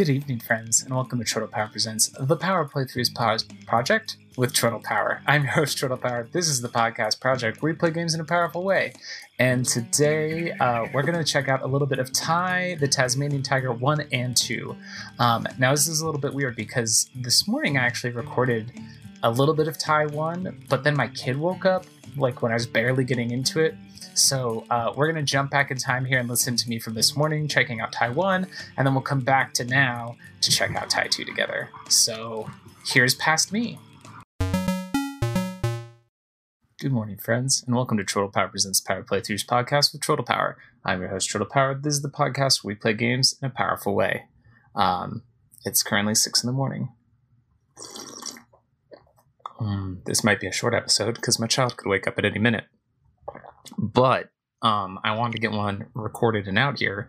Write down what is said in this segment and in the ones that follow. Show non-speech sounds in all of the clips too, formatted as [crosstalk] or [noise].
Good evening, friends, and welcome to Turtle Power Presents the Power Playthroughs Pause Project with Turtle Power. I'm your host, Turtle Power. This is the podcast project where we play games in a powerful way. And today uh, we're going to check out a little bit of Ty the Tasmanian Tiger 1 and 2. Um, now, this is a little bit weird because this morning I actually recorded a little bit of Ty 1, but then my kid woke up, like when I was barely getting into it. So uh, we're going to jump back in time here and listen to me from this morning, checking out Ty 1, and then we'll come back to now to check out Ty 2 together. So here's past me. Good morning, friends, and welcome to Turtle Power Presents Power Playthroughs podcast with Turtle Power. I'm your host, Turtle Power. This is the podcast where we play games in a powerful way. Um, it's currently 6 in the morning. Um, this might be a short episode because my child could wake up at any minute. But um, I wanted to get one recorded and out here,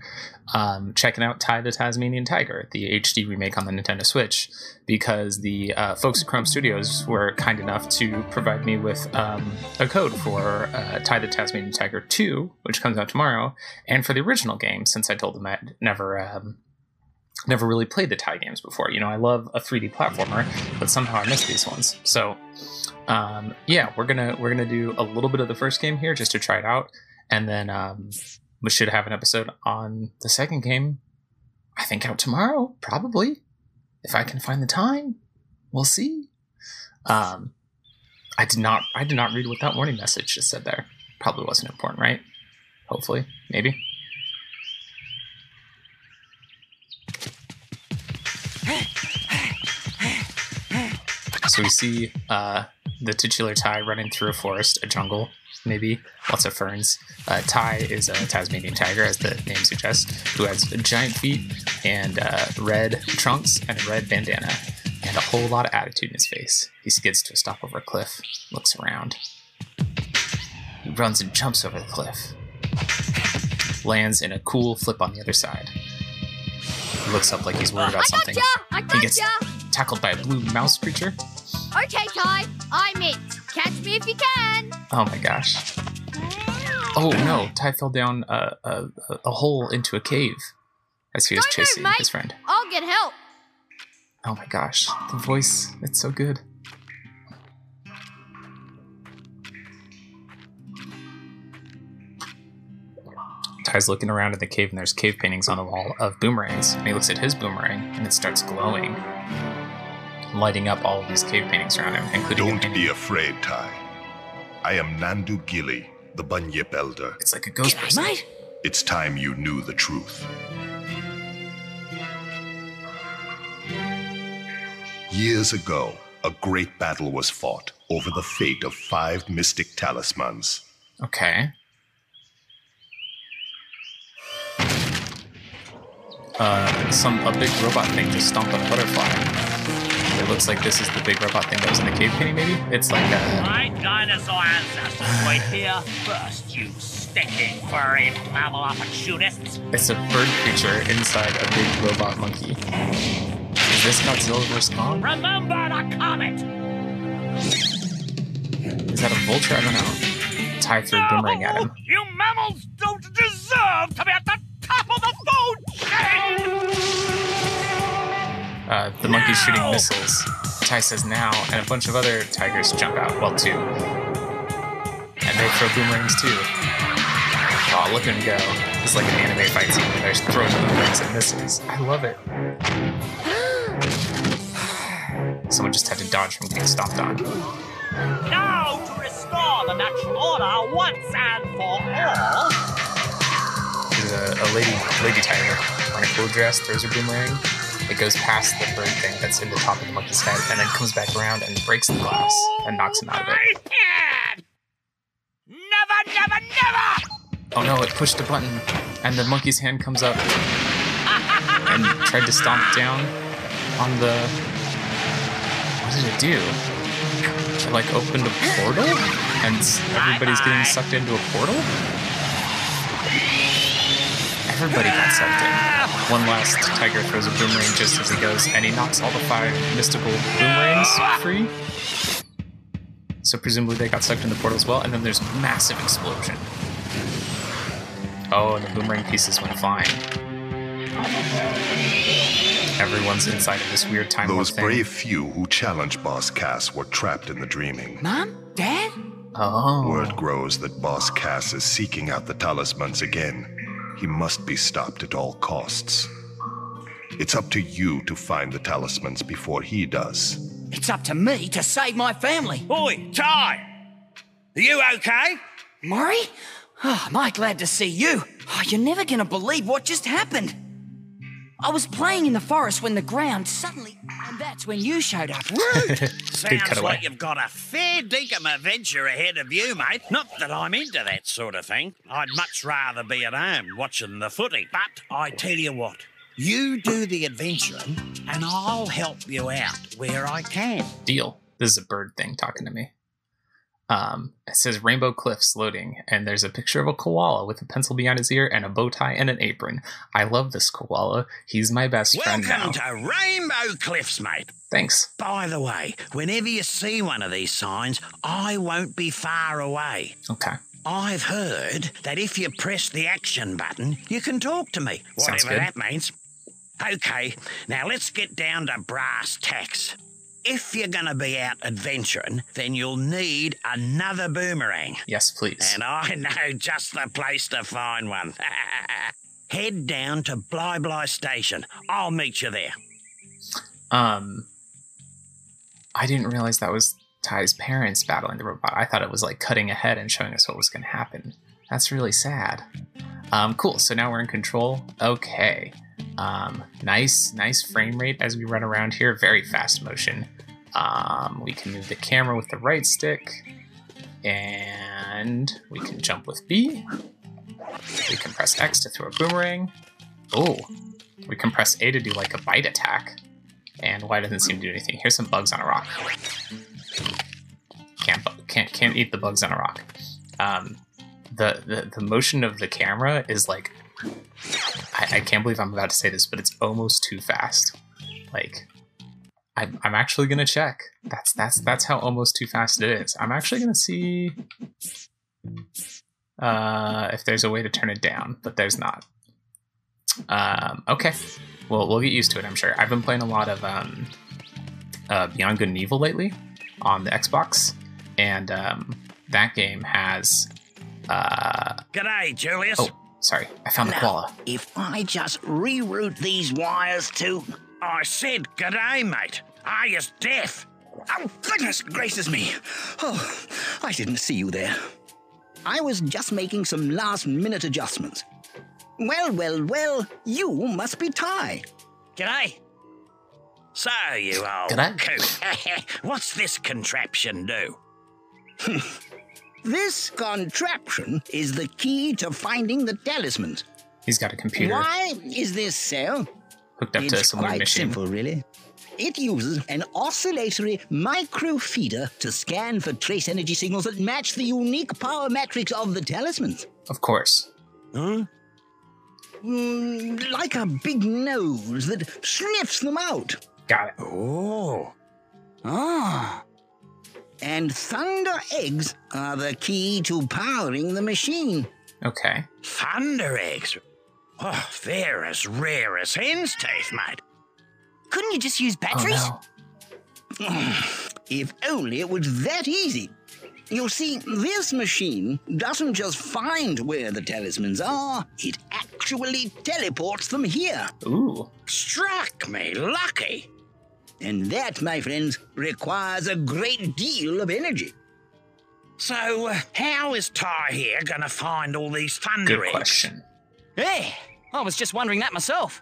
um, checking out Ty the Tasmanian Tiger, the HD remake on the Nintendo Switch, because the uh, folks at Krome Studios were kind enough to provide me with um, a code for uh, Ty the Tasmanian Tiger 2, which comes out tomorrow, and for the original game, since I told them I'd never. Never really played the Ty games before. You know, I love a 3D platformer, but somehow I missed these ones. So, um, yeah, we're gonna we're gonna do a little bit of the first game here just to try it out, and then um, we should have an episode on the second game. I think out tomorrow, probably, if I can find the time. We'll see. Um, I did not I did not read what that warning message just said there. Probably wasn't important, right? Hopefully, maybe. So we see uh, the titular Ty running through a forest, a jungle, maybe lots of ferns. Uh, Ty is a Tasmanian tiger, as the name suggests, who has giant feet and uh, red trunks and a red bandana, and a whole lot of attitude in his face. He skids to a stop over a cliff, looks around. He runs and jumps over the cliff, lands in a cool flip on the other side. He looks up like he's worried about I something. gotcha! I He gets tackled by a blue mouse creature. Okay, Ty, I'm it. Catch me if you can. Oh my gosh. Oh no, Ty fell down a, a, a hole into a cave as he was Don't chasing mate. his friend. I'll get help. Oh my gosh, the voice, it's so good. Ty's looking around in the cave and there's cave paintings on the wall of boomerangs. And he looks at his boomerang and it starts glowing, lighting up all of these cave paintings around him, including a Don't be afraid, Ty. I am Nandu Gili, the Bunyip Elder. It's like a ghost person. It's time you knew the truth. Years ago, a great battle was fought over the fate of five mystic talismans. Okay. Uh, some a big robot thing just stomped on a butterfly. It looks like this is the big robot thing that was in the cave painting, maybe? It's like a My dinosaur ancestors right here first, you stinking furry mammal opportunists. it's a bird creature inside a big robot monkey. Is this Godzilla vs Kong? Remember the comet! Is that a vulture? I don't know. Ty threw a boomerang at him. You mammals don't deserve to be at the top of the! Uh, the monkey's shooting missiles. Ty says now, and a bunch of other tigers jump out. Well, two. And they throw boomerangs too. Oh, look at him go. It's like an anime fight scene where they're throwing boomerangs and missiles. I love it. [sighs] Someone just had to dodge from getting stomped on. Now to restore the natural order once and for all. There's a, a lady, lady tiger, wearing a cool dress, throws her boomerang. It goes past the bird thing that's in the top of the monkey's head, and then comes back around and breaks the glass and knocks him out of it. Never, never, never! Oh no, it pushed a button, and the monkey's hand comes up and tried to stomp down on the. What did it do? It like opened a portal, and everybody's getting sucked into a portal. Everybody got sucked in. One last tiger throws a boomerang just as he goes, and he knocks all the five mystical boomerangs free. So presumably they got sucked in the portal as well, and then there's a massive explosion. Oh, and the boomerang pieces went flying. everyone's inside of this weird time warp Those thing. brave few who challenged Boss Cass were trapped in the dreaming. Mom? Dad? Oh. Word grows that Boss Cass is seeking out the talismans again. He must be stopped at all costs. It's up to you to find the talismans before he does. It's up to me to save my family. Oi, Ty! Are you okay? Murray? Oh, am I glad to see you? Oh, you're never gonna believe what just happened. I was playing in the forest when the ground suddenly. And that's when you showed up. [laughs] Sounds cutaway. like you've got a fair dinkum adventure ahead of you, mate. Not that I'm into that sort of thing. I'd much rather be at home watching the footy. But I tell you what, you do the adventuring, and I'll help you out where I can. Deal. This is a bird thing talking to me. Um, it says Rainbow Cliffs loading, and there's a picture of a koala with a pencil behind his ear and a bow tie and an apron. I love this koala. He's my best friend now. Welcome to Rainbow Cliffs, mate. Thanks. By the way, whenever you see one of these signs, I won't be far away. Okay. I've heard that if you press the action button, you can talk to me, Sounds whatever good. that means. Okay, now let's get down to brass tacks. If you're going to be out adventuring, then you'll need another boomerang. Yes, please. And I [laughs] know just the place to find one. [laughs] Head down to Bli Bli Station. I'll meet you there. Um, I didn't realize that was Ty's parents battling the robot. I thought it was like cutting ahead and showing us what was going to happen. That's really sad. Um, cool. So now we're in control. Okay. Um, nice, nice frame rate as we run around here. Very fast motion. Um, we can move the camera with the right stick, and we can jump with B. We can press X to throw a boomerang. Oh, we can press A to do like a bite attack. And Y doesn't seem to do anything. Here's some bugs on a rock. Can't can't can't eat the bugs on a rock. Um, the, the the motion of the camera is like I, I can't believe I'm about to say this, but it's almost too fast. Like I'm, I'm actually gonna check. That's that's that's how almost too fast it is. I'm actually gonna see uh, if there's a way to turn it down, but there's not. Um, okay, well we'll get used to it. I'm sure. I've been playing a lot of um, uh, Beyond Good and Evil lately on the Xbox, and um, that game has. Uh, G'day, Julius. oh, sorry, I found the koala. If I just reroute these wires to. I said g'day, mate. Ah, Are you deaf? Oh, goodness gracious me. Oh, I didn't see you there. I was just making some last minute adjustments. Well, well, well, you must be Ty. G'day. So, you old G'day. coot. [laughs] What's this contraption do? [laughs] This contraption is the key to finding the talismans. He's got a computer Why is this so? hooked up to it's some weird quite machine. simple, really. It uses an oscillatory microfeeder to scan for trace energy signals that match the unique power matrix of the talismans. Of course. Huh? Mm, like a big nose that sniffs them out. Got it. Oh. Ah. And thunder eggs are the key to powering the machine. Okay. Thunder eggs. Oh, they're as rare as hen's teeth, mate. Couldn't you just use Oh batteries? no. [sighs] If only it was that easy. You see, this machine doesn't just find where the talismans are, it actually teleports them here. Ooh. Struck me lucky. And that, my friends, requires a great deal of energy. So, uh, how is Ty here gonna find all these thunder Good eggs? question. Yeah, I was just wondering that myself.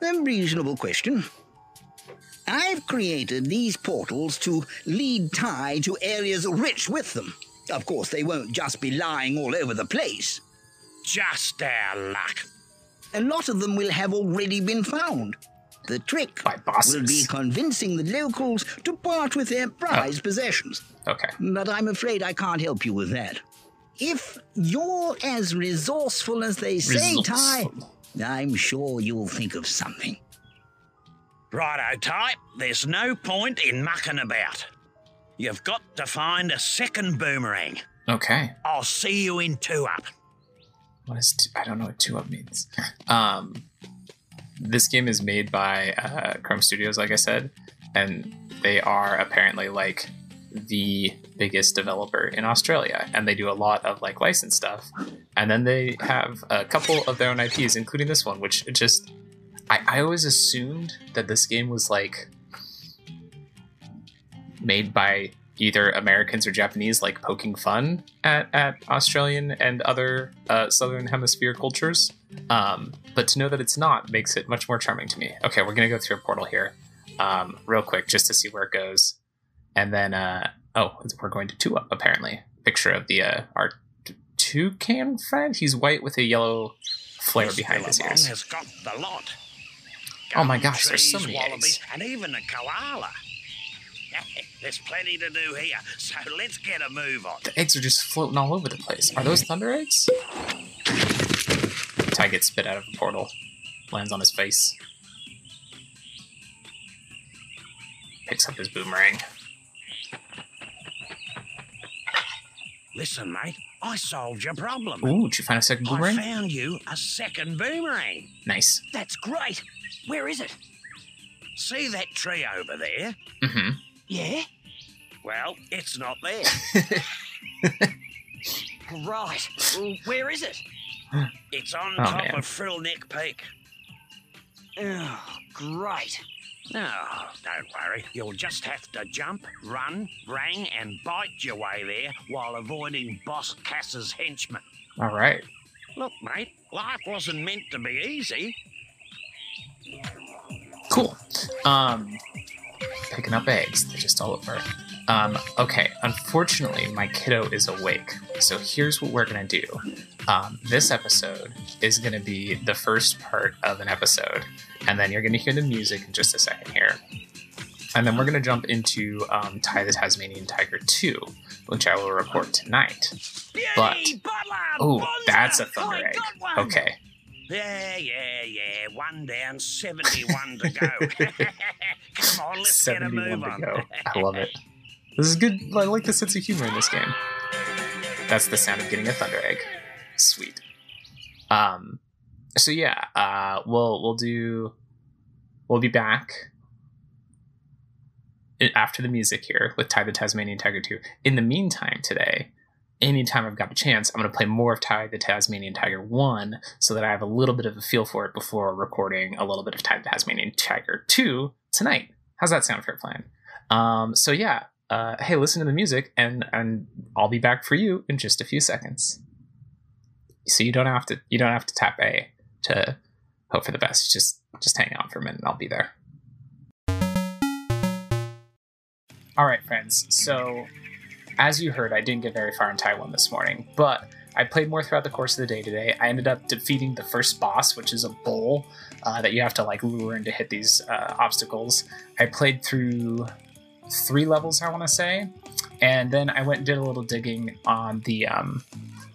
A reasonable question. I've created these portals to lead Ty to areas rich with them. Of course, they won't just be lying all over the place. Just our luck. A lot of them will have already been found. The trick By bosses. will be convincing the locals to part with their prized possessions. Okay. But I'm afraid I can't help you with that. If you're as resourceful as they say, Ty, I'm sure you'll think of something. Righto, Ty. There's no point in mucking about. You've got to find a second boomerang. Okay. I'll see you in two up. What is two, I don't know what two up means. [laughs] Um this game is made by uh, Krome Studios, like I said, and they are apparently like the biggest developer in Australia, and they do a lot of like licensed stuff. And then they have a couple of their own IPs, including this one, which just I, I always assumed that this game was like made by either Americans or Japanese, like poking fun at, at Australian and other uh, Southern Hemisphere cultures. Um, but to know that it's not makes it much more charming to me. Okay, we're gonna go through a portal here, um, real quick, just to see where it goes, and then uh, oh, we're going to two up apparently. Picture of the uh, our toucan friend. He's white with a yellow flare behind his ears. has got the lot. Oh my gosh, there's so many wallabies, eggs. and even a koala. [laughs] There's plenty to do here, so let's get a move on. The eggs are just floating all over the place. Are those thunder eggs? Ty gets spit out of a portal, lands on his face, picks up his boomerang. Listen, mate, I solved your problem. Ooh, did you find a second boomerang? I found you a second boomerang. Nice. That's great. Where is it? See that tree over there? Mm-hmm. Yeah? Well, it's not there. [laughs] Right. Well, where is it? It's on Oh, top man. of Frillneck Peak. Oh, great. Oh, don't worry. You'll just have to jump, run, rang, and bite your way there while avoiding Boss Cass's henchmen. All right. Look, mate, life wasn't meant to be easy. Cool. Um, picking up eggs. They're just all over. Um, okay. Unfortunately, my kiddo is awake. So here's what we're gonna do. Um, this episode is gonna be the first part of an episode, and then you're gonna hear the music in just a second here. And then we're gonna jump into um, Ty the Tasmanian Tiger 2, which I will report tonight. But- Oh, that's a thunder egg. Okay. Yeah, yeah, yeah. One down, 71 to go. [laughs] Come on, let's get a 71 move to on. go. I love it. [laughs] This is good. I like the sense of humor in this game. That's the sound of getting a thunder egg. Sweet. Um. So yeah. Uh. We'll we'll do. We'll be back after the music here with Ty the Tasmanian Tiger 2. In the meantime, today, anytime I've got a chance, I'm going to play more of Ty the Tasmanian Tiger 1 so that I have a little bit of a feel for it before recording a little bit of Ty the Tasmanian Tiger 2 tonight. How's that sound for a plan? Um, so yeah, uh, hey, listen to the music, and and I'll be back for you in just a few seconds. So you don't have to you don't have to tap A to hope for the best. Just just hang on for a minute, and I'll be there. All right, friends. So as you heard, I didn't get very far in Ty 1 this morning, but I played more throughout the course of the day today. I ended up defeating the first boss, which is a bull uh, that you have to like lure in to hit these uh, obstacles. I played through three levels, I want to say, and then I went and did a little digging on the um,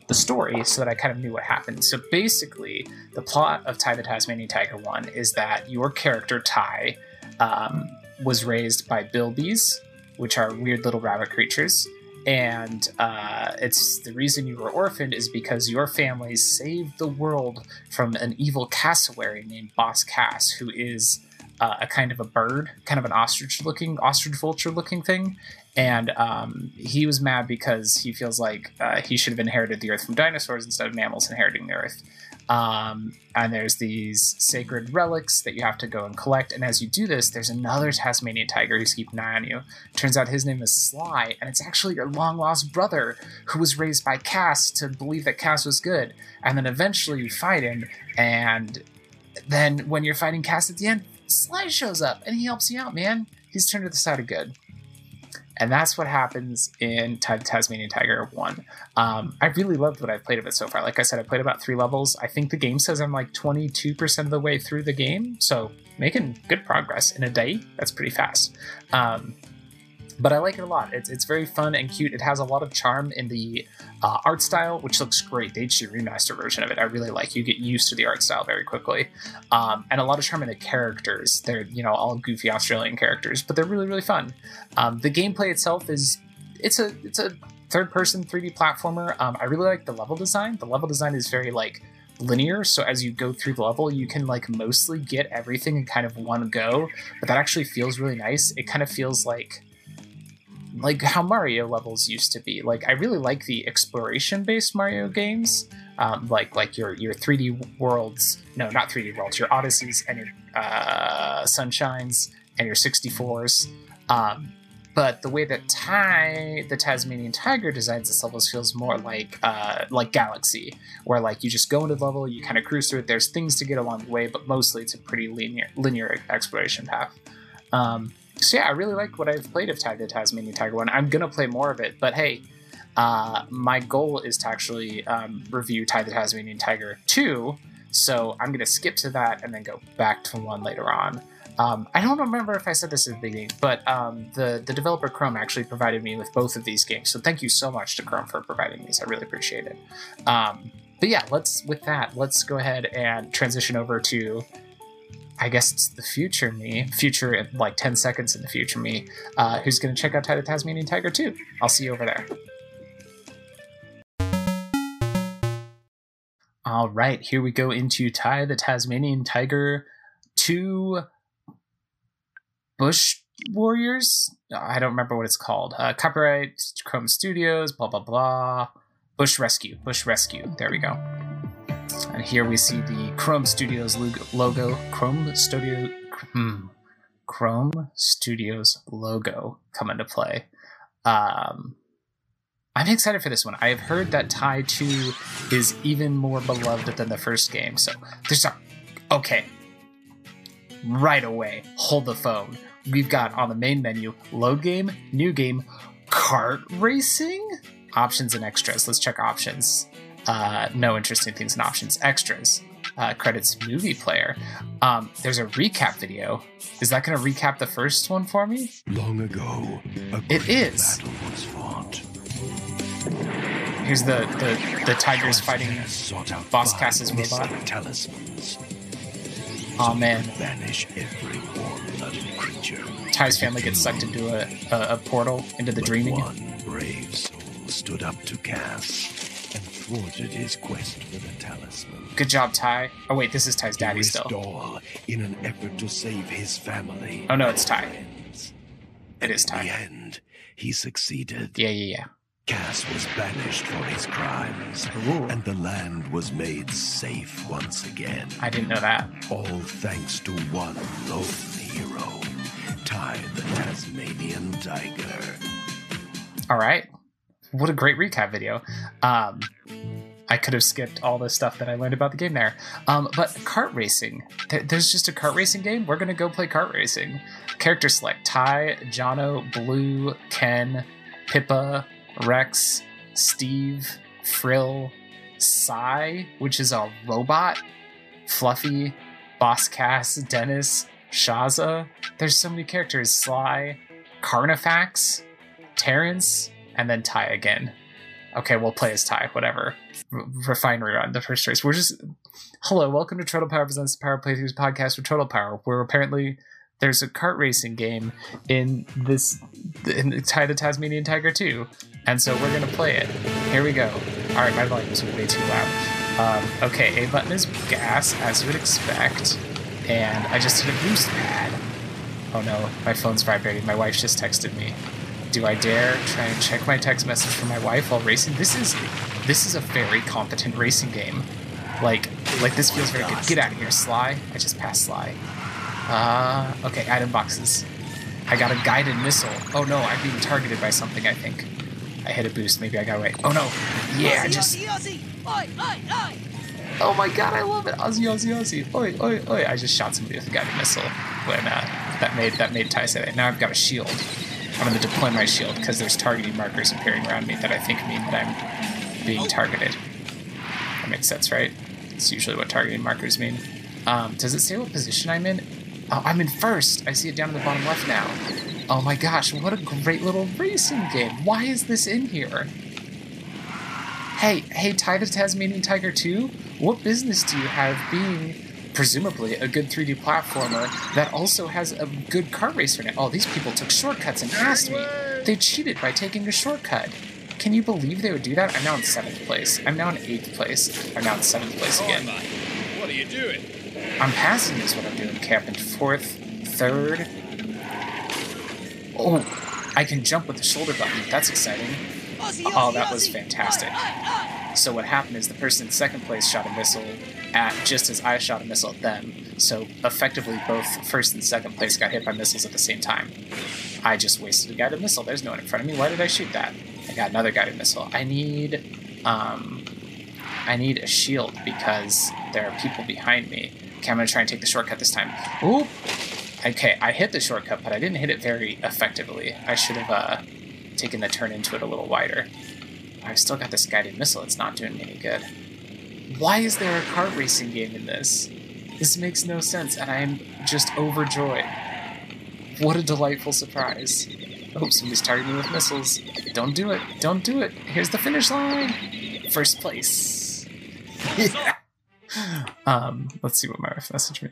the story so that I kind of knew what happened. So basically, the plot of Ty the Tasmanian Tiger One is that your character Ty um, was raised by bilbies, which are weird little rabbit creatures. And uh, it's the reason you were orphaned is because your family saved the world from an evil cassowary named Boss Cass, who is uh, a kind of a bird, kind of an ostrich-looking, ostrich vulture-looking thing. And um, he was mad because he feels like uh, he should have inherited the earth from dinosaurs instead of mammals inheriting the earth. Um, and there's these sacred relics that you have to go and collect. And as you do this, there's another Tasmanian tiger who's keeping an eye on you. Turns out his name is Sly, and it's actually your long lost brother who was raised by Cass to believe that Cass was good. And then eventually you fight him, and then when you're fighting Cass at the end, Sly shows up and he helps you out, man. He's turned to the side of good. And that's what happens in Tasmanian Tiger 1. Um, I really loved what I've played of it so far. Like I said, I played about three levels. I think the game says I'm like 22% of the way through the game. So making good progress in a day. That's pretty fast. Um, but I like it a lot. It's, it's very fun and cute. It has a lot of charm in the uh, art style, which looks great. The HD remaster version of it, I really like. You get used to the art style very quickly, um, and a lot of charm in the characters. They're you know all goofy Australian characters, but they're really really fun. Um, the gameplay itself is it's a it's a third person 3D platformer. Um, I really like the level design. The level design is very like linear. So as you go through the level, you can like mostly get everything in kind of one go. But that actually feels really nice. It kind of feels like like how Mario levels used to be. Like I really like the exploration based Mario games. Um, like like your your 3D worlds, no, not 3D worlds, your Odysseys and your uh, Sunshines and your 64s. Um, but the way that Ty, the Tasmanian Tiger, designs its levels feels more like uh, like Galaxy, where like you just go into the level, you kind of cruise through it. There's things to get along the way, but mostly it's a pretty linear linear exploration path. Um, so yeah, I really like what I've played of Ty the Tasmanian Tiger one. I'm gonna play more of it, but hey, uh, my goal is to actually um, review Ty the Tasmanian Tiger 2, so I'm gonna skip to that and then go back to one later on. Um, I don't remember if I said this at the beginning, but um, the the developer Krome actually provided me with both of these games. So thank you so much to Krome for providing these. I really appreciate it. Um, but yeah, let's with that, let's go ahead and transition over to. I guess it's the future me, future like 10 seconds in the future me, uh, who's going to check out Ty the Tasmanian Tiger 2. I'll see you over there. All right, here we go into Ty the Tasmanian Tiger 2 Bush Warriors. I don't remember what it's called. Uh, copyright Krome Studios. Blah blah blah. Bush Rescue. Bush Rescue. There we go. And here we see the Krome Studios logo. Krome Studio. Hmm, Krome Studios logo come into play. Um, I'm excited for this one. I have heard that Ty 2 is even more beloved than the first game. So there's a. Okay, right away. Hold the phone. We've got on the main menu load game, new game, kart racing, options and extras. Let's check options. Uh, no interesting things and options. Extras. Uh, credits movie player. Um, there's a recap video. Is that going to recap the first one for me? Long ago, it is. Here's the the, the tigers fighting Boss Cass's robot. Talismans. Oh man. Vanish every warm-blooded creature. Ty's family gets sucked into a, a, a portal into the but dreaming. One brave soul stood up to Cass thwarted his quest for the talisman. Good job, Ty. Oh wait, this is Ty's daddy he still. in an effort to save his family. Oh no, it's Ty. Friends. It is In the end, he succeeded. Yeah, yeah, yeah. Cass was banished for his crimes, Ooh. and the land was made safe once again. I didn't know that. All thanks to one lone hero, Ty the Tasmanian Tiger. All right. What a great recap video. Um, I could have skipped all the stuff that I learned about the game there. Um, but kart racing. There, there's just a kart racing game. We're gonna go play kart racing. Character select: Ty, Jono, Blue, Ken, Pippa, Rex, Steve, Frill, Psy, which is a robot, Fluffy, Boss Cass, Dennis, Shazza. There's so many characters. Sly, Carnifax, Terrence, and then Ty again. Okay, we'll play as Ty, whatever. Refinery on the first race. We're just. Hello, welcome to Turtle Power Presents Power Playthroughs podcast with Turtle Power, where apparently there's a kart racing game in this in Ty the Tasmanian Tiger 2. And so we're gonna play it. Here we go. Alright, my volume's way too loud. Um, okay, A button is gas, as you would expect. And I just hit a boost pad. Oh no, my phone's vibrating. My wife just texted me. Do I dare try and check my text message from my wife while racing? This is this is a very competent racing game. Like like this feels very good. Get out of here, Sly. I just passed Sly. Uh okay, item boxes. I got a guided missile. Oh no, I'm being targeted by something, I think. I hit a boost, maybe I got away. Oh no! Yeah, I just Aussie, Aussie! Oi, oi, oi! Oh my god, I love it! Aussie, Aussie, Aussie! Oi, oi, oi! I just shot somebody with a guided missile when uh, that made that made Ty say that. Now I've got a shield. I'm gonna deploy my shield because there's targeting markers appearing around me that I think mean that I'm being targeted. That makes sense, right? It's usually what targeting markers mean. Um, does it say what position I'm in? Oh, I'm in first. I see it down in the bottom left now. Oh my gosh, what a great little racing game. Why is this in here? Hey, hey, the Tasmanian Tiger 2? What business do you have being, presumably, a good 3D platformer that also has a good kart racer in it? Oh, these people took shortcuts and passed me. They cheated by taking a shortcut. Can you believe they would do that? I'm now in seventh place. I'm now in eighth place. I'm now in seventh place again. What are you doing? I'm passing is what I'm doing. Okay, in fourth, third. Oh, I can jump with the shoulder button. That's exciting. Oh, that was fantastic. So what happened is the person in second place shot a missile at just as I shot a missile at them. So effectively, both first and second place got hit by missiles at the same time. I just wasted a guided missile. There's no one in front of me. Why did I shoot that? I got another guided missile. I need, um, I need a shield because there are people behind me. Okay, I'm gonna try and take the shortcut this time. Ooh. Okay, I hit the shortcut, but I didn't hit it very effectively. I should have uh, taken the turn into it a little wider. I've still got this guided missile. It's not doing me any good. Why is there a kart racing game in this? This makes no sense, and I'm just overjoyed. What a delightful surprise. Oh, somebody's targeting me with missiles. Don't do it. Don't do it. Here's the finish line. First place. Yeah. [laughs] Um, let's see what my wife messaged me.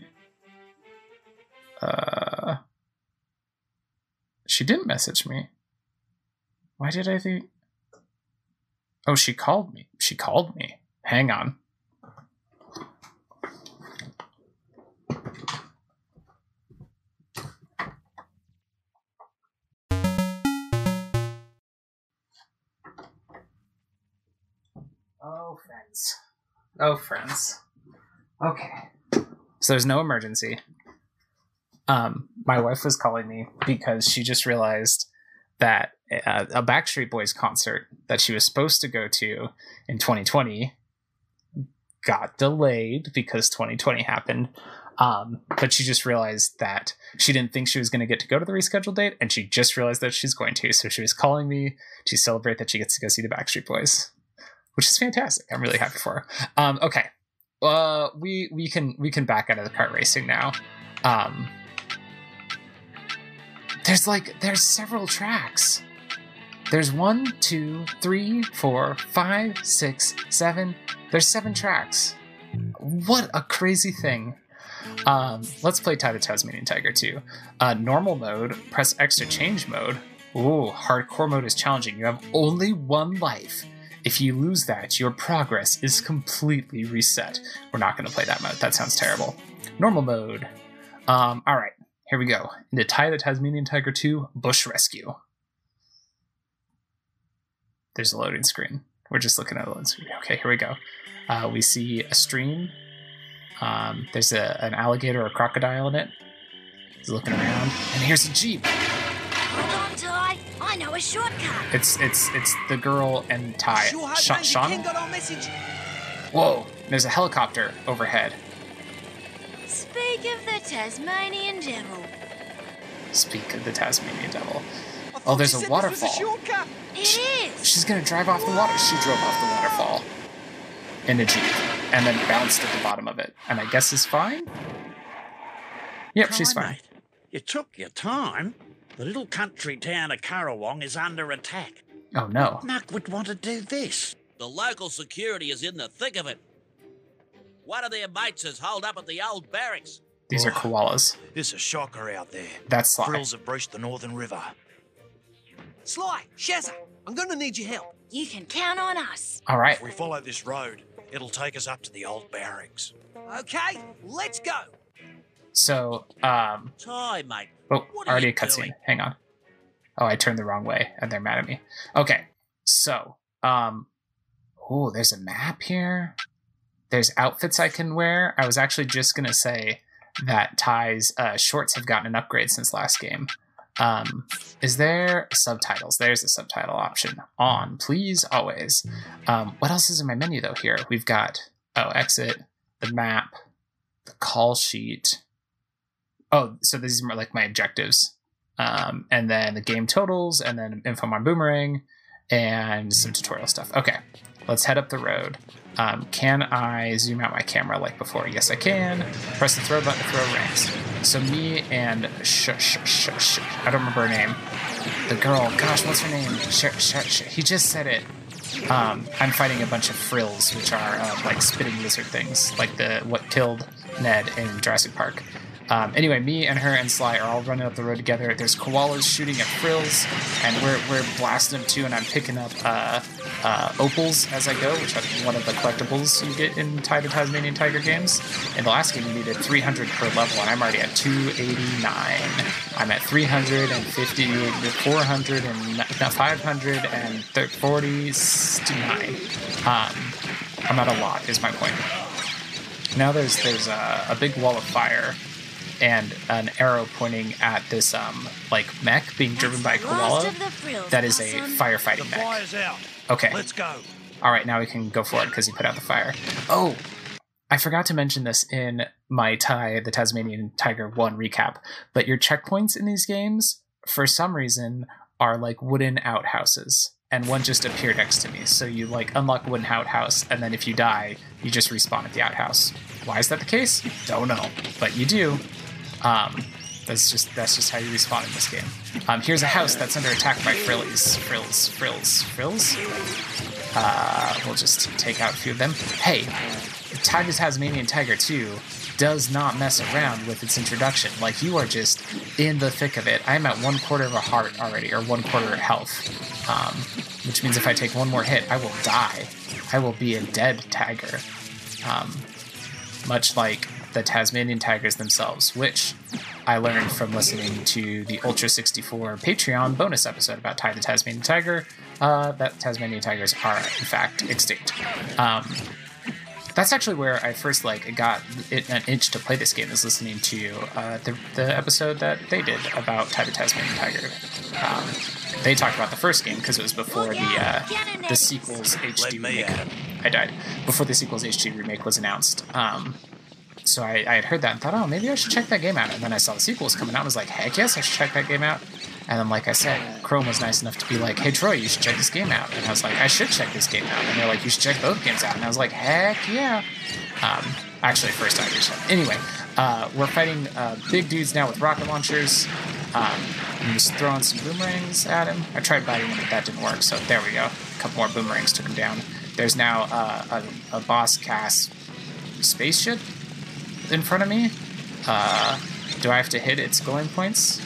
Uh, she didn't message me. Why did I think? Oh, she called me. She called me. Hang on. Oh, friends. Oh, friends. Okay. So there's no emergency. Um, my wife was calling me because she just realized that uh, a Backstreet Boys concert that she was supposed to go to in 2020 got delayed because 2020 happened. Um, but she just realized that she didn't think she was going to get to go to the rescheduled date, and she just realized that she's going to. So she was calling me to celebrate that she gets to go see the Backstreet Boys, which is fantastic. I'm really happy for her. Um, okay, uh, we we can we can back out of the kart racing now. Um, there's like there's several tracks. There's one, two, three, four, five, six, seven. There's seven tracks. What a crazy thing. Um, let's play Ty the Tasmanian Tiger 2. Uh, normal mode, press X to change mode. Ooh, hardcore mode is challenging. You have only one life. If you lose that, your progress is completely reset. We're not going to play that mode. That sounds terrible. Normal mode. Um, all right, here we go. Into Ty the Tasmanian Tiger 2 Bush Rescue. There's a loading screen. We're just looking at a loading screen. Okay, here we go. Uh, we see a stream. Um, there's a, an alligator or crocodile in it. He's looking around, and here's a jeep. Hold on, Ty. I know a shortcut. It's it's it's the girl and Ty. Sure hope Sha- Ranger Shauna? King got our message. Whoa! There's a helicopter overhead. Speak of the Tasmanian devil. Speak of the Tasmanian devil. Oh, there's a waterfall. This was a shortcut. She's gonna drive off the water. She drove off the waterfall in a jeep, and then bounced at the bottom of it. And I guess is fine. Yep, she's fine. Mate, you took your time. The little country town of Currawong is under attack. Oh no! Muck would want to do this. The local security is in the thick of it. One of their mates is holed up at the old barracks. These are koalas. It's a shocker out there. That's Sly. Frills have breached the Northern River. Sly, Shazza, I'm gonna need your help. You can count on us. All right. If we follow this road, it'll take us up to the old barracks. Okay, let's go. So, um, oh, already a cutscene. Hang on. Oh, I turned the wrong way, and they're mad at me. Okay, so, um, oh, there's a map here. There's outfits I can wear. I was actually just gonna say that Ty's uh, shorts have gotten an upgrade since last game. Um, is there subtitles? There's a subtitle option on, please, always. Um, what else is in my menu though? Here we've got oh, exit, the map, the call sheet. Oh, so these are like my objectives, um, and then the game totals, and then info on boomerang, and some tutorial stuff. Okay, let's head up the road. Um, can I zoom out my camera like before? Yes, I can. Press the throw button to throw rangs. So me and sh- sh- sh- sh- I don't remember her name. The girl, gosh, what's her name? Sh- sh- sh- he just said it. Um, I'm fighting a bunch of frills, which are uh, like spitting lizard things, like the what killed Ned in Jurassic Park. Um, anyway, me and her and Sly are all running up the road together. There's koalas shooting at frills, and we're, we're blasting them too. And I'm picking up uh, uh, opals as I go, which are one of the collectibles you get in Ty the Tasmanian Tiger games. In the last game, you needed 300 per level, and I'm already at 289. I'm at 350, 400, and no, 500, and 49. Um, I'm at a lot, is my point. Now there's there's a, a big wall of fire and an arrow pointing at this um like mech being driven by a koala. That is a firefighting The mech. out. Okay. Let's go. All right, now we can go for it because you put out the fire. Oh, I forgot to mention this in my Ty the Tasmanian Tiger 1 recap, but your checkpoints in these games, for some reason, are like wooden outhouses. And one just appeared next to me. So you like unlock a wooden outhouse, and then if you die, you just respawn at the outhouse. Why is that the case? Don't know. But you do. Um, that's just that's just how you respawn in this game. Um, here's a house that's under attack by frillies. Frills, frills, frills. Uh, we'll just take out a few of them. Hey, Tiger Tasmanian Tiger 2 does not mess around with its introduction. Like, you are just in the thick of it. I'm at one quarter of a heart already, or one quarter of health. Um, which means if I take one more hit, I will die. I will be a dead tiger. Um, much like the Tasmanian Tigers themselves, which I learned from listening to the Ultra 64 Patreon bonus episode about Ty the Tasmanian Tiger, uh, that Tasmanian Tigers are, in fact, extinct. Um, that's actually where I first like got it, an itch to play this game is listening to uh, the, the episode that they did about Ty the Tasmanian Tiger. Um, they talked about the first game because it was before the uh, the sequel's HD remake. I died before the sequel's HD remake was announced. Um, so I, I had heard that and thought, oh, maybe I should check that game out. And then I saw the sequels coming out and was like, heck yes, I should check that game out. And then, like I said, Krome was nice enough to be like, hey, Troy, you should check this game out. And I was like, I should check this game out. And they're like, you should check both games out. And I was like, heck yeah. Um, actually, first reached out. Anyway, uh, we're fighting uh, big dudes now with rocket launchers. Um, I'm just throwing some boomerangs at him. I tried biting him, but that didn't work. So there we go. A couple more boomerangs took him down. There's now uh, a, a Boss Cass spaceship in front of me. Uh, do I have to hit its glowing points?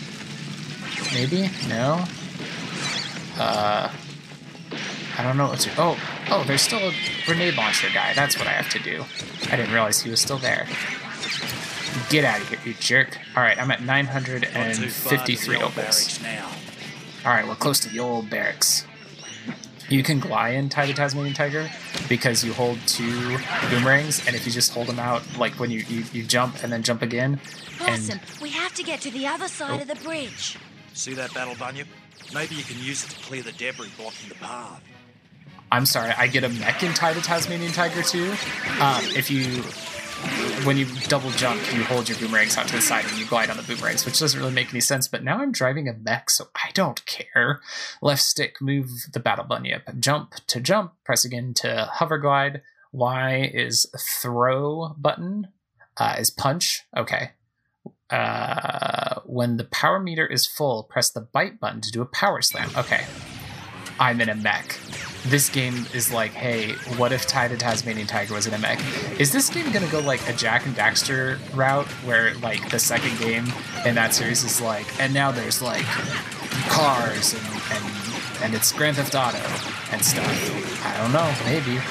Maybe? No? Uh, I don't know what to. Oh, oh, there's still a grenade launcher guy. That's what I have to do. I didn't realize he was still there. Get out of here, you jerk. Alright, I'm at 953 opals. now. Alright, we're close to the old barracks. You can glide in Ty the Tasmanian Tiger because you hold two boomerangs, and if you just hold them out, like when you, you, you jump and then jump again, Blossom, and we have to get to the other side Oh. of the bridge. See that battle bunyip? Maybe you can use it to clear the debris blocking the path. I'm sorry, I get a mech in Ty the Tasmanian Tiger too. Um, if you, when you double jump, you hold your boomerangs out to the side and you glide on the boomerangs, which doesn't really make any sense. But now I'm driving a mech, so I don't care. Left stick, move the battle bunyip. Jump to jump, press again to hover glide. Y is throw button. Uh, is punch. Okay. Uh, when the power meter is full, press the bite button to do a power slam. Okay. I'm in a mech. This game is like, hey, what if Ty the Tasmanian Tiger was in a mech? Is this game gonna go like a Jak and Daxter route where like the second game in that series is like, and now there's like cars and and, and it's Grand Theft Auto and stuff. I don't know, maybe.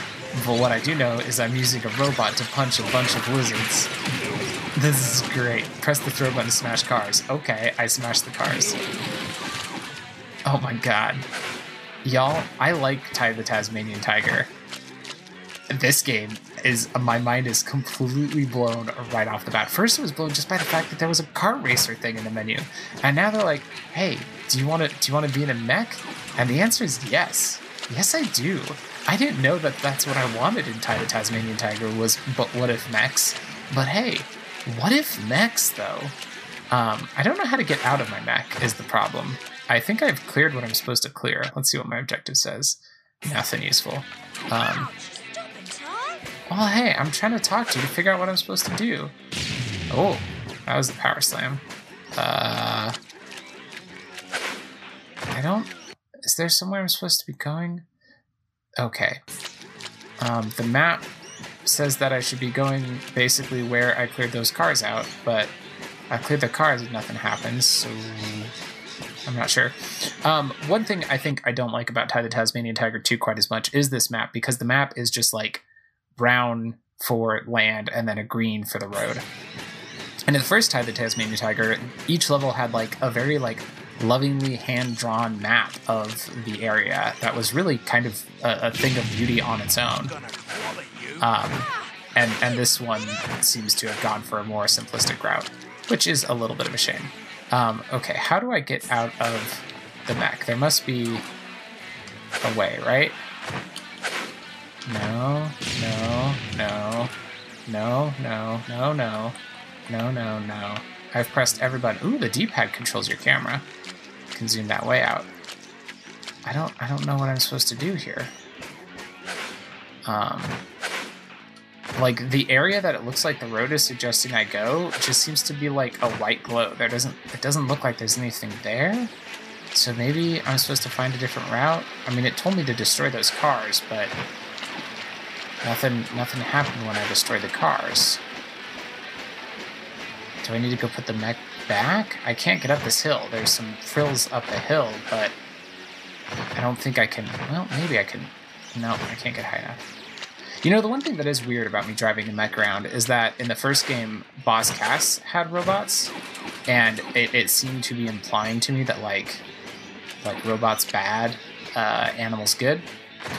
But what I do know is I'm using a robot to punch a bunch of lizards. This is great. Press the throw button to smash cars. Okay, I smashed the cars. Oh my god. Y'all, I like Ty the Tasmanian Tiger. This game is my mind is completely blown right off the bat. First, it was blown just by the fact that there was a kart racer thing in the menu, and now they're like, "Hey, do you want to do you want to be in a mech?" And the answer is yes. Yes, I do. I didn't know that that's what I wanted in Ty the Tasmanian Tiger was, but what if mechs? But hey, what if mechs though? Um, I don't know how to get out of my mech is the problem. I think I've cleared what I'm supposed to clear. Let's see what my objective says. Nothing useful. Um, well, hey, I'm trying to talk to you to figure out what I'm supposed to do. Oh, that was the power slam. Uh, I don't. Is there somewhere I'm supposed to be going? Okay. Um, the map says that I should be going basically where I cleared those cars out, but I cleared the cars and nothing happens, so I'm not sure. Um, one thing I think I don't like about Ty the Tasmanian Tiger 2 quite as much is this map because the map is just like brown for land and then a green for the road. And in the first Ty the Tasmanian Tiger, each level had like a very like lovingly hand drawn map of the area that was really kind of a, a thing of beauty on its own. Um, and and this one seems to have gone for a more simplistic route, which is a little bit of a shame. Um, okay, how do I get out of the mech? There must be a way, right? No, no, no, no, no, no, no, no, no, no. I've pressed every button. Ooh, the D-pad controls your camera. Can zoom that way out. I don't, I don't know what I'm supposed to do here. Um, like the area that it looks like the road is suggesting I go just seems to be like a white glow. There doesn't, it doesn't look like there's anything there. So maybe I'm supposed to find a different route. I mean, it told me to destroy those cars, but nothing, nothing happened when I destroyed the cars. Do I need to go put the mech back? I can't get up this hill. There's some frills up the hill, but I don't think I can. Well, maybe I can. No, I can't get high enough. You know, the one thing that is weird about me driving a mech around is that in the first game, Boss Cass had robots, and it, it seemed to be implying to me that like, like robots bad, uh, animals good.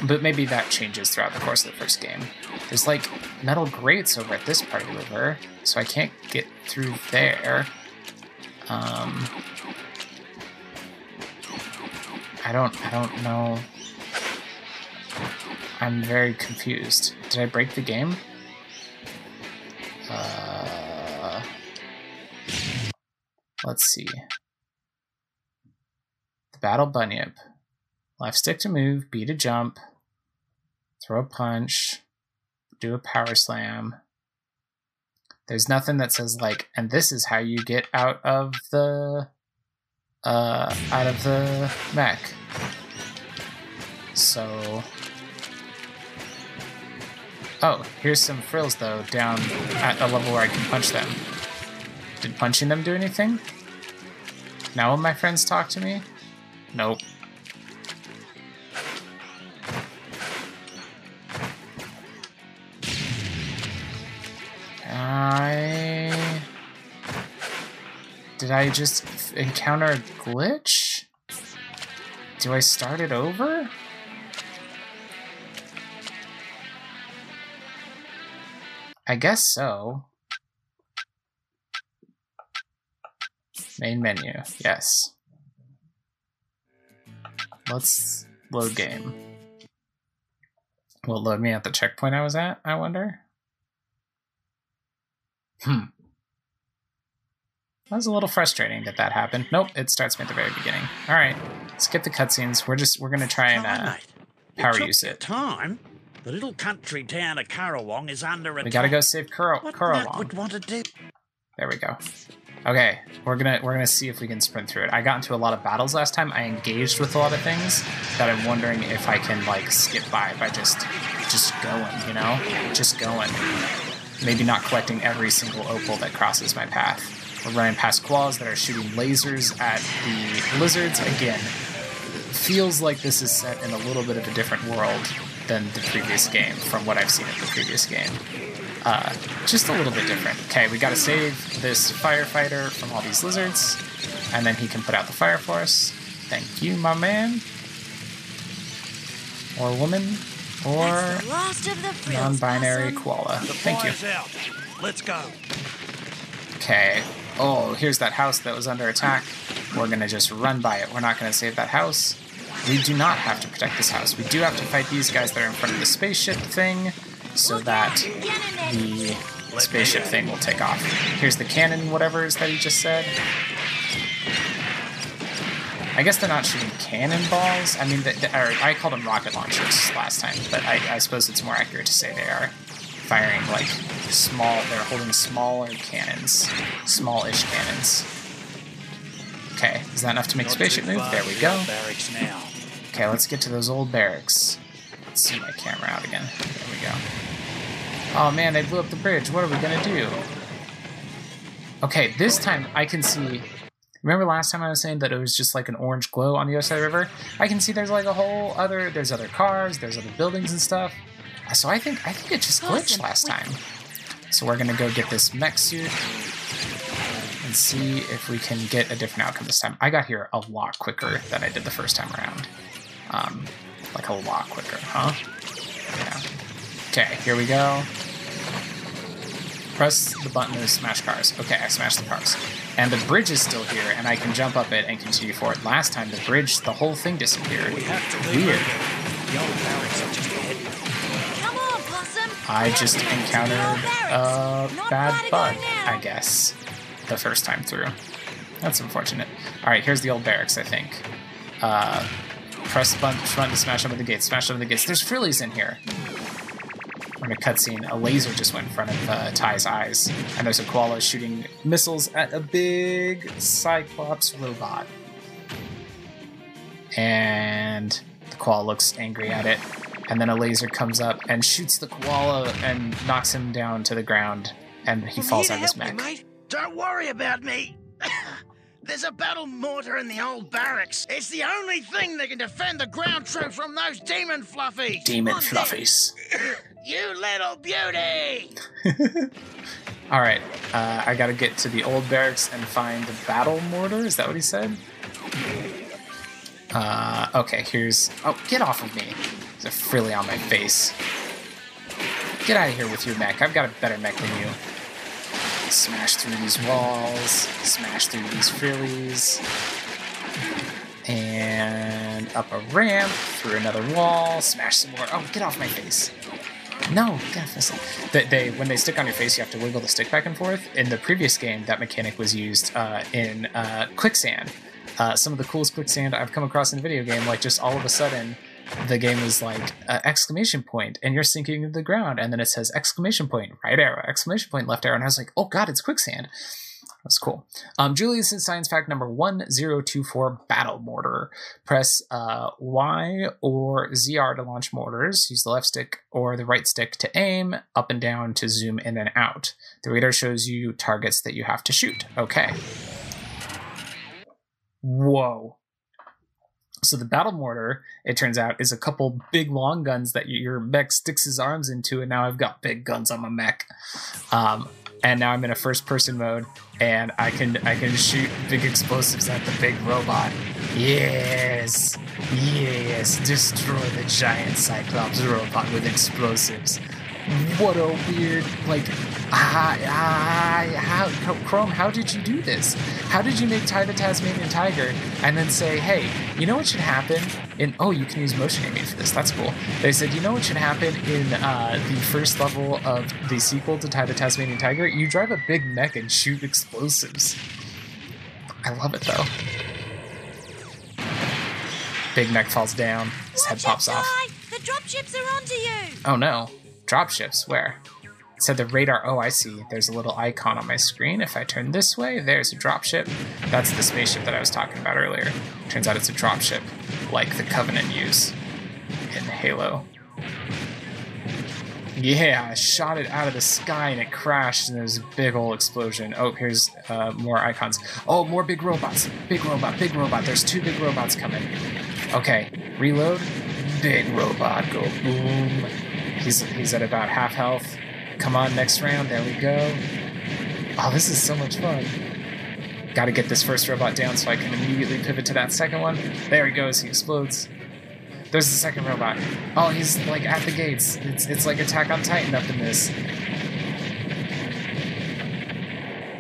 But maybe that changes throughout the course of the first game. There's like metal grates over at this part of the river, so I can't get through there. Um, I don't, I don't know. I'm very confused. Did I break the game? Uh, let's see. The Battle Bunyip. Left stick to move, B to jump, throw a punch, do a power slam. There's nothing that says like, and this is how you get out of the uh out of the mech. So Oh, here's some frills though down at a level where I can punch them. Did punching them do anything? Now will my friends talk to me? Nope. I... Did I just encounter a glitch? Do I start it over? I guess so. Main menu, yes. Let's load game. Will it load me at the checkpoint I was at, I wonder? Hmm. That was a little frustrating that that happened. Nope, it starts me at the very beginning. All right, skip the cutscenes. We're just we're gonna try and uh, power use it. Time. The little country town of Currawong is under attack. We gotta go save Cur- what Currawong. Would want to do? There we go. Okay, we're gonna we're gonna see if we can sprint through it. I got into a lot of battles last time. I engaged with a lot of things that I'm wondering if I can like skip by by just just going, you know, just going. Maybe not collecting every single opal that crosses my path. We're running past quolls that are shooting lasers at the lizards. Again, feels like this is set in a little bit of a different world than the previous game, from what I've seen of the previous game. Uh, just a little bit different. Okay, we gotta save this firefighter from all these lizards, and then he can put out the fire for us. Thank you, my man. Or woman. Or Last of the frills, non-binary possum. koala. The Thank you. fire's out. Let's go. Okay. Oh, here's that house that was under attack. We're gonna just run by it. We're not gonna save that house. We do not have to protect this house. We do have to fight these guys that are in front of the spaceship thing so that the spaceship thing will take off. Here's the cannon, whatever is that he just said. I guess they're not shooting cannonballs. I mean, the, the, or I called them rocket launchers last time, but I, I suppose it's more accurate to say they are firing like small. They're holding smaller cannons, small-ish cannons. Okay, is that enough to make Not spaceship move? There we go. Barracks now. Okay, let's get to those old barracks. Let's see my camera out again. There we go. Oh man, they blew up the bridge. What are we gonna do? Okay, this time I can see. Remember last time I was saying that it was just like an orange glow on the other side of the river? I can see there's like a whole other. There's other cars. There's other buildings and stuff. So I think I think it just glitched last time. So we're gonna go get this mech suit and see if we can get a different outcome this time. I got here a lot quicker than I did the first time around. Um, like a lot quicker, huh? Yeah. Okay, here we go. Press the button to smash cars. Okay, I smashed the cars. And the bridge is still here, and I can jump up it and continue forward. Last time, the bridge, the whole thing disappeared. We have to leave. Weird. The old barracks are just ahead. Come on, Blossom. I just Head down to the old encountered a bad far to go bug. I guess, the first time through. That's unfortunate. All right, here's the old barracks, I think. Uh, press the button, to smash over the gates. Smash over the gates. There's frillies in here. In a cutscene, a laser just went in front of uh, Ty's eyes, and there's a koala shooting missiles at a big Cyclops robot. And the koala looks angry at it, and then a laser comes up and shoots the koala and knocks him down to the ground, and he falls out of his mech. mate. Don't worry about me. There's a battle mortar in the old barracks. It's the only thing that can defend the ground troops from those demon fluffies. Demon On fluffies. [laughs] You little beauty! [laughs] All right, uh, I gotta get to the old barracks and find the battle mortar. Is that what he said? Uh, okay, here's. Oh, get off of me! There's a frilly on my face. Get out of here with your mech. I've got a better mech than you. Smash through these walls. Smash through these frillies. And up a ramp, through another wall, smash some more. Oh, get off my face. No, this. They, they, when they stick on your face, you have to wiggle the stick back and forth. In the previous game, that mechanic was used uh, in uh, quicksand. Uh, some of the coolest quicksand I've come across in a video game, like just all of a sudden, the game is like uh, exclamation point, and you're sinking to the ground, and then it says exclamation point, right arrow, exclamation point, left arrow, and I was like, oh god, it's quicksand. That's cool. Um, Julius's science fact number 1024 Battle Mortar. Press uh, Y or ZR to launch mortars. Use the left stick or the right stick to aim, up and down to zoom in and out. The radar shows you targets that you have to shoot. Okay. Whoa. So the battle mortar, it turns out, is a couple big long guns that your mech sticks his arms into, and now I've got big guns on my mech. Um, and now I'm in a first-person mode, and I can I can shoot big explosives at the big robot. Yes, yes, destroy the giant Cyclops robot with explosives. What a weird like ah, how Krome, how did you do this? How did you make Ty the Tasmanian Tiger and then say, hey, you know what should happen in oh you can use motion aiming for this, that's cool. They said, you know what should happen in uh, the first level of the sequel to Ty the Tasmanian Tiger? You drive a big mech and shoot explosives. I love it though. Big mech falls down, his head pops off. Ty, the dropships are onto you. Oh no. Dropships, where? It said the radar. Oh, I see. There's a little icon on my screen. If I turn this way, there's a dropship. That's the spaceship that I was talking about earlier. Turns out it's a dropship, like the Covenant use in Halo. Yeah, I shot it out of the sky and it crashed and there's a big old explosion. Oh, here's uh, more icons. Oh, more big robots. Big robot, big robot. There's two big robots coming. Okay, reload. Big robot, go boom. He's, he's at about half health. Come on, next round. There we go. Oh, this is so much fun. Gotta get this first robot down so I can immediately pivot to that second one. There he goes. He explodes. There's the second robot. Oh, he's like at the gates. It's, it's like Attack on Titan up in this.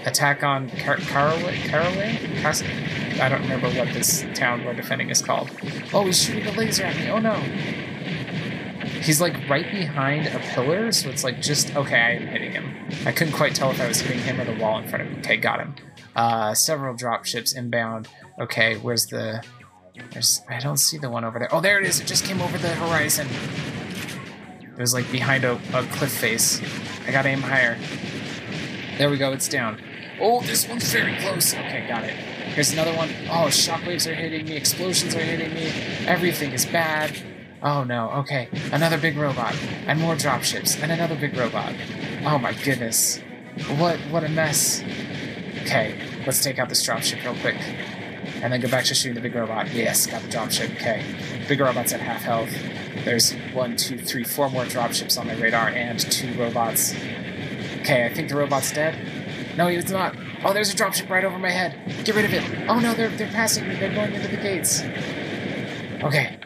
Attack on Car- Caraway? Caraway? I don't remember what this town we're defending is called. Oh, he's shooting a laser at me. Oh no. He's like right behind a pillar, so it's like just okay. I am hitting him. I couldn't quite tell if I was hitting him or the wall in front of me. Okay, got him. Uh, several drop ships inbound. Okay, where's the? There's. I don't see the one over there. Oh, there it is. It just came over the horizon. It was like behind a, a cliff face. I gotta aim higher. There we go. It's down. Oh, this one's very close. Okay, got it. Here's another one. Oh, shockwaves are hitting me. Explosions are hitting me. Everything is bad. Oh no, okay. Another big robot. And more dropships. And another big robot. Oh my goodness. What what a mess. Okay, let's take out this dropship real quick. And then go back to shooting the big robot. Yes, got the dropship. Okay. Big robot's at half health. There's one, two, three, four more dropships on my radar and two robots. Okay, I think the robot's dead. No, he was not. Oh, there's a dropship right over my head. Get rid of it. Oh no, they're they're passing me. They're going into the gates. Okay.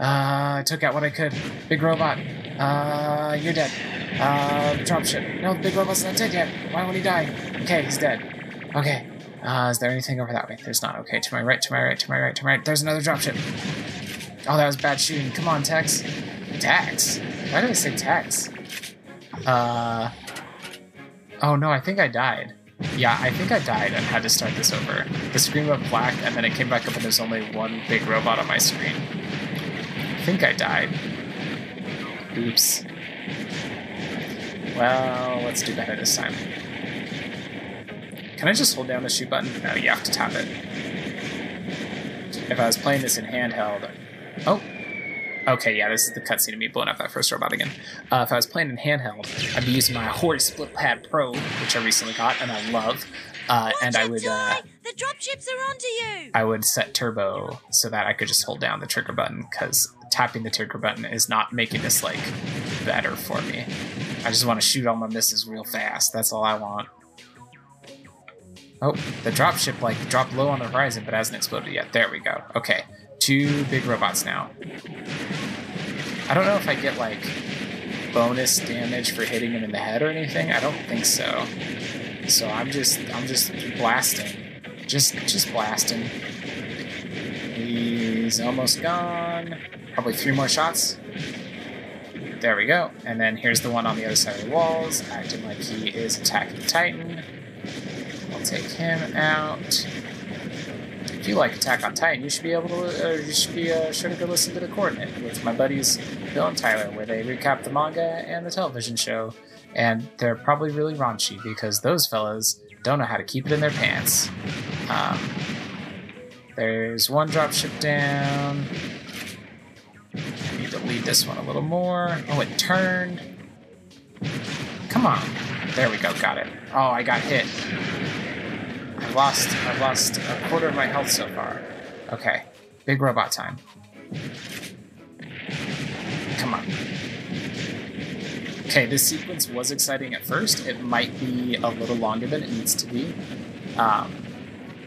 Uh, I took out what I could. Big robot. Uh, you're dead. Uh, dropship. No, the big robot's not dead yet. Why won't he die? Okay, he's dead. Okay. Uh, is there anything over that way? There's not. Okay, to my right, to my right, to my right, to my right. There's another dropship. Oh, that was bad shooting. Come on, Tex. Tex? Why did I say Tex? Uh. Oh no, I think I died. Yeah, I think I died and had to start this over. The screen went black and then it came back up and there's only one big robot on my screen. I think I died. Oops. Well, let's do better this time. Can I just hold down the shoot button? No, you have to tap it. If I was playing this in handheld... Oh! Okay, yeah, this is the cutscene of me blowing up that first robot again. Uh, if I was playing in handheld, I'd be using my Hori Split Pad Pro, which I recently got and I love. Uh, and I would uh, The dropships are onto you! I would set turbo so that I could just hold down the trigger button because tapping the trigger button is not making this like better for me. I just want to shoot all my misses real fast. That's all I want. Oh, the dropship like dropped low on the horizon but hasn't exploded yet. There we go. Okay, two big robots now. I don't know if I get like bonus damage for hitting him in the head or anything. I don't think so. So I'm just I'm just blasting. Just just blasting. He's almost gone. Probably three more shots. There we go. And then here's the one on the other side of the walls, acting like he is attacking the Titan. I'll take him out. If you like Attack on Titan, you should be able to. Uh, you should be uh, sure to go listen to the Coordinate with my buddies Bill and Tyler, where they recap the manga and the television show, and they're probably really raunchy because those fellows don't know how to keep it in their pants. Um, there's one dropship down. I need to lead this one a little more. Oh, it turned. Come on. There we go. Got it. Oh, I got hit. I've lost. I've lost a quarter of my health so far. Okay. Big robot time. Come on. Okay, this sequence was exciting at first. It might be a little longer than it needs to be. Um,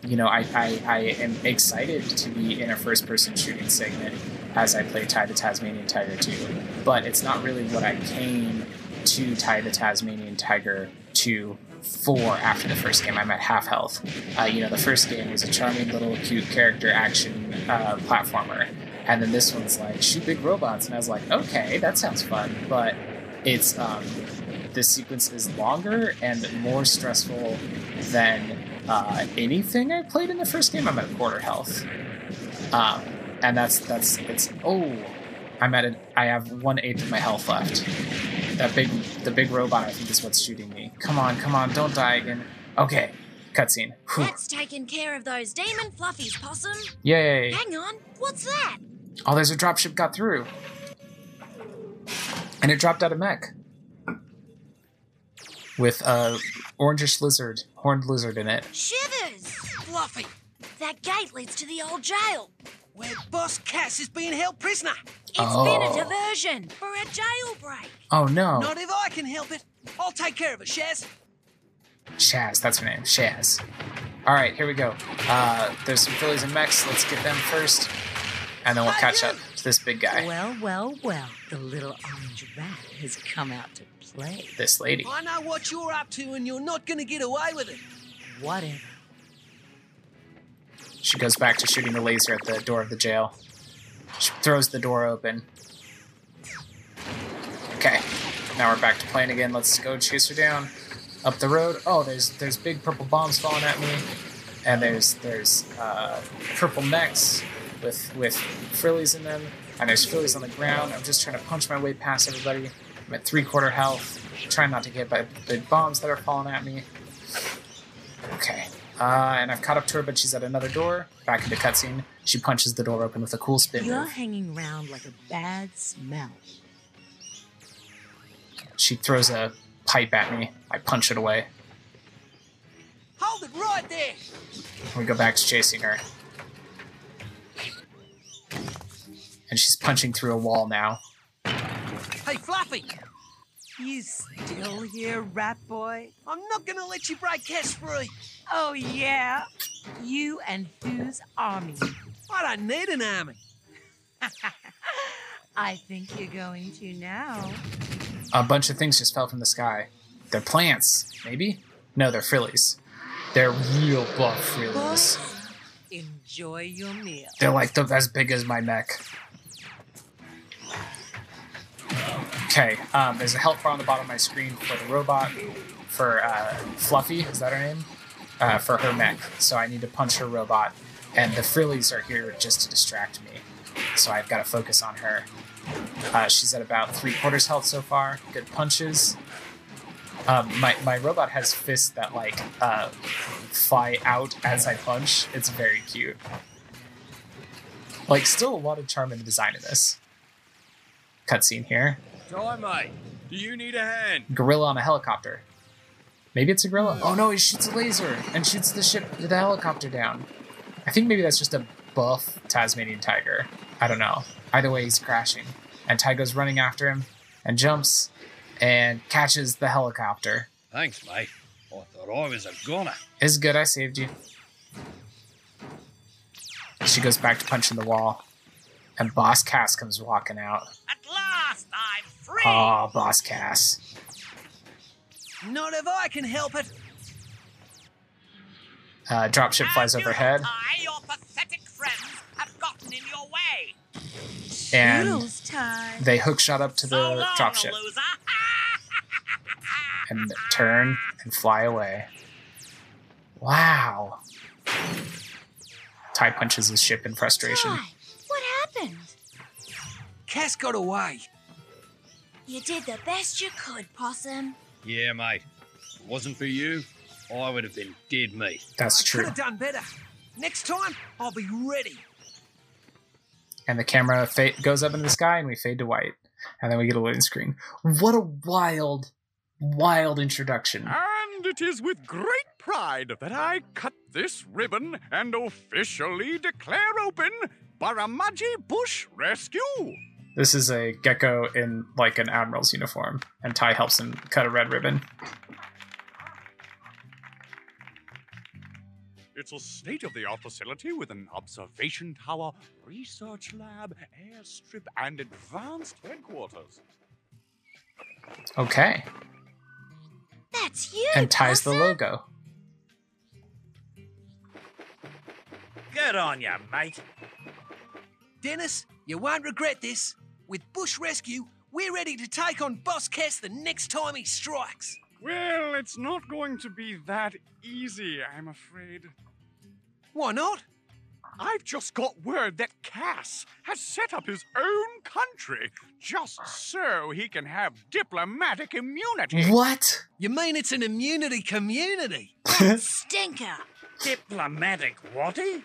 you know, I, I, I am excited to be in a first person shooting segment as I play Ty the Tasmanian Tiger 2, but it's not really what I came to Ty the Tasmanian Tiger 2 for after the first game. I'm at half health. Uh, you know, the first game was a charming little cute character action uh, platformer, and then this one's like shoot big robots, and I was like, okay, that sounds fun, but it's um, this sequence is longer and more stressful than uh, anything I played in the first game. I'm at quarter health, um, and that's that's it's oh, I'm at a, I have one eighth of my health left. That big the big robot I think is what's shooting me. Come on, come on, don't die again. Okay, cutscene. Whew. That's taking care of those demon fluffies, Possum. Yay! Hang on, what's that? Oh, there's a dropship got through, and it dropped out of mech with a orangish lizard, horned lizard in it. Shivers! Fluffy, That gate leads to the old jail. where Boss Cass is being held prisoner. It's been Oh. a diversion for a jailbreak. Oh no, Not if I can help it. I'll take care of it, Shaz. Shaz, that's her name, Shaz. All right, here we go. Uh, there's some fillies and mechs. Let's get them first, and then we'll catch up to this big guy, Well, well, well, the little orange rat has come out to play. this lady. I know what you're up to, and you're not going to get away with it. Whatever. She goes back to shooting the laser at the door of the jail. She throws the door open. Okay, now we're back to playing again. Let's go chase her down up the road. Oh, there's there's big purple bombs falling at me, and there's there's uh, purple necks with with frillies in them, and there's frillies on the ground. I'm just trying to punch my way past everybody. I'm at three quarter health, trying not to get by the bombs that are falling at me. Okay. Uh, and I've caught up to her, but she's at another door. Back into cutscene. She punches the door open with a cool spin You're move. hanging around like a bad smell. She throws a pipe at me. I punch it away. Hold it right there. We go back to chasing her. And she's punching through a wall now. Hey, Fluffy, You still here, rat boy? I'm not gonna let you break Cass free. Oh, yeah? You and whose army? I don't need an army. [laughs] I think you're going to now. A bunch of things just fell from the sky. They're plants, maybe? No, they're frillies. They're real buff frillies. Enjoy your meal. They're like the, as big as my neck. Okay, um, there's a health bar on the bottom of my screen for the robot, for uh, Fluffy, is that her name? Uh, for her mech. So I need to punch her robot, and the frillies are here just to distract me. So I've got to focus on her. Uh, she's at about three quarters health so far. Good punches. Um, my, my robot has fists that like uh, fly out as I punch. It's very cute. Like, still a lot of charm in the design of this. Cutscene here. Hi, mate. Do you need a hand? Gorilla on a helicopter. Maybe it's a gorilla. Oh no, he shoots a laser and shoots the ship, the helicopter down. I think maybe that's just a buff Tasmanian tiger. I don't know. Either way, he's crashing, and Ty goes running after him and jumps and catches the helicopter. Thanks, mate. I thought I was a goner. It's good. I saved you. She goes back to punching the wall, and Boss Cass comes walking out. At last, I'm free. Oh, Boss Cass. Not if I can help it. Uh, dropship flies overhead, I, your pathetic friends, have gotten in your way. and Toodles they hook shot up to the So long, dropship and turn and fly away. Wow. Ty punches his ship in frustration. Ty, what happened? Cass got away. You did the best you could, Possum. Yeah, mate. If it wasn't for you, I would have been dead meat. That's Could true. have done better. Next time, I'll be ready. And the camera fa- goes up into the sky, and we fade to white, and then we get a loading screen. What a wild, wild introduction! And it is with great pride that I cut this ribbon and officially declare open Burramudgee Bush Rescue. This is a gecko in like an admiral's uniform, and Ty helps him cut a red ribbon. It's a state of the art facility with an observation tower, research lab, airstrip, and advanced headquarters. Okay, That's you. and ties the logo. Good on you, mate. Dennis, you won't regret this. With Bush Rescue, we're ready to take on Boss Cass the next time he strikes. Well, it's not going to be that easy, I'm afraid. Why not? I've just got word that Cass has set up his own country just so he can have diplomatic immunity. What? You mean it's an immunity community? [laughs] Stinker. Diplomatic whatty?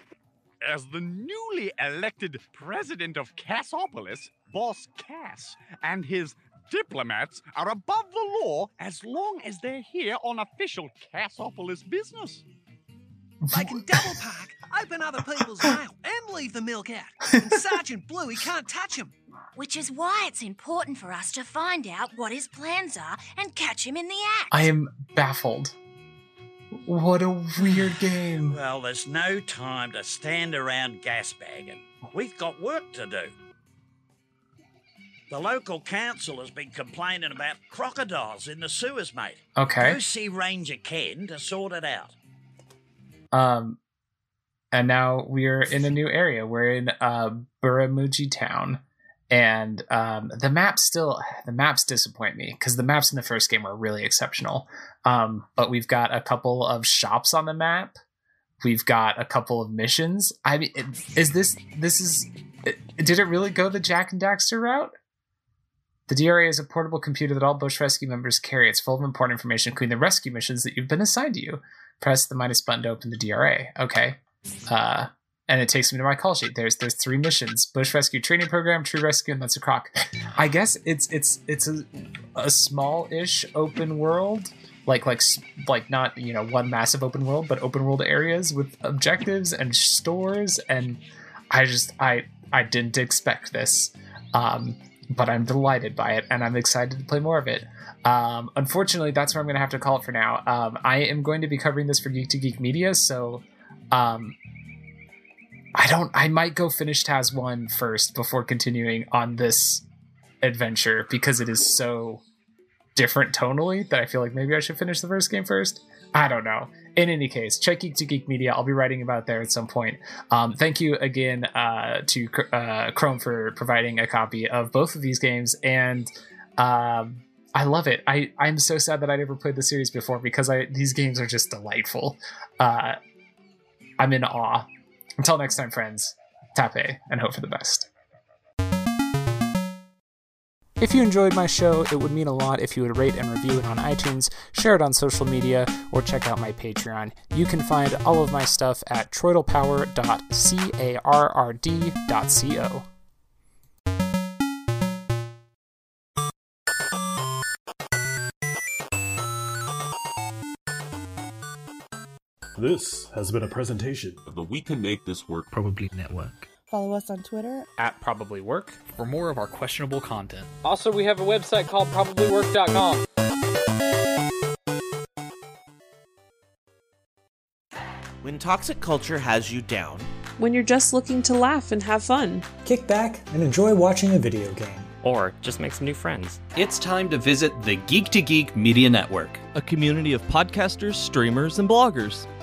As the newly elected president of Cassopolis, Boss Cass and his diplomats are above the law as long as they're here on official Cassopolis business. They can double park, open other people's mail, and leave the milk out. And Sergeant Bluey can't touch him. Which is why it's important for us to find out what his plans are and catch him in the act. I am baffled. What a weird game. [sighs] Well, there's no time to stand around gasbagging. We've got work to do. The local council has been complaining about crocodiles in the sewers, mate. Okay. Go see Ranger Ken to sort it out. Um, and now we're in a new area. We're in uh, Burramudgee town, and um, the maps still the maps disappoint me because the maps in the first game were really exceptional. Um, but we've got a couple of shops on the map. We've got a couple of missions. I mean, is this this is did it really go the Jak and Daxter route? The DRA is a portable computer that all Bush Rescue members carry. It's full of important information, including the rescue missions that you've been assigned to you. Press the minus button to open the DRA. Okay. Uh, and it takes me to my call sheet. There's there's three missions: Bush Rescue Training Program, Tree Rescue, and that's a croc. I guess it's it's it's a, a small-ish open world like like like not you know one massive open world, but open world areas with objectives and stores, and I just I I didn't expect this, um, but I'm delighted by it, and I'm excited to play more of it. Um, unfortunately, that's where I'm going to have to call it for now. Um, I am going to be covering this for Geek to Geek Media, so um, I don't. I might go finish Taz one first before continuing on this adventure because it is so different tonally that I feel like maybe I should finish the first game first. I don't know. In any case, check Geek to Geek Media. I'll be writing about there at some point. Um, thank you again uh, to uh, Krome for providing a copy of both of these games, and um, I love it. I I'm so sad that I never played the series before because I these games are just delightful. Uh, I'm in awe. Until next time, friends. Tape and hope for the best. If you enjoyed my show, it would mean a lot if you would rate and review it on iTunes, share it on social media, or check out my Patreon. You can find all of my stuff at troidalpower.carrd.co. This has been a presentation of the We Can Make This Work Probably Network. Follow us on Twitter. At Probably Work. For more of our questionable content. Also, we have a website called probablywork.com. When toxic culture has you down, When you're just looking to laugh and have fun. Kick back and enjoy watching a video game. Or just make some new friends. It's time to visit the Geek to Geek Media Network, a community of podcasters, streamers, and bloggers.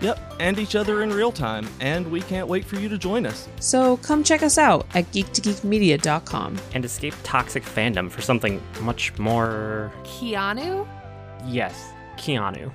Yep, and each other in real time, and we can't wait for you to join us. So come check us out at geek2geekmedia.com. And escape toxic fandom for something much more. Keanu. Yes, Keanu.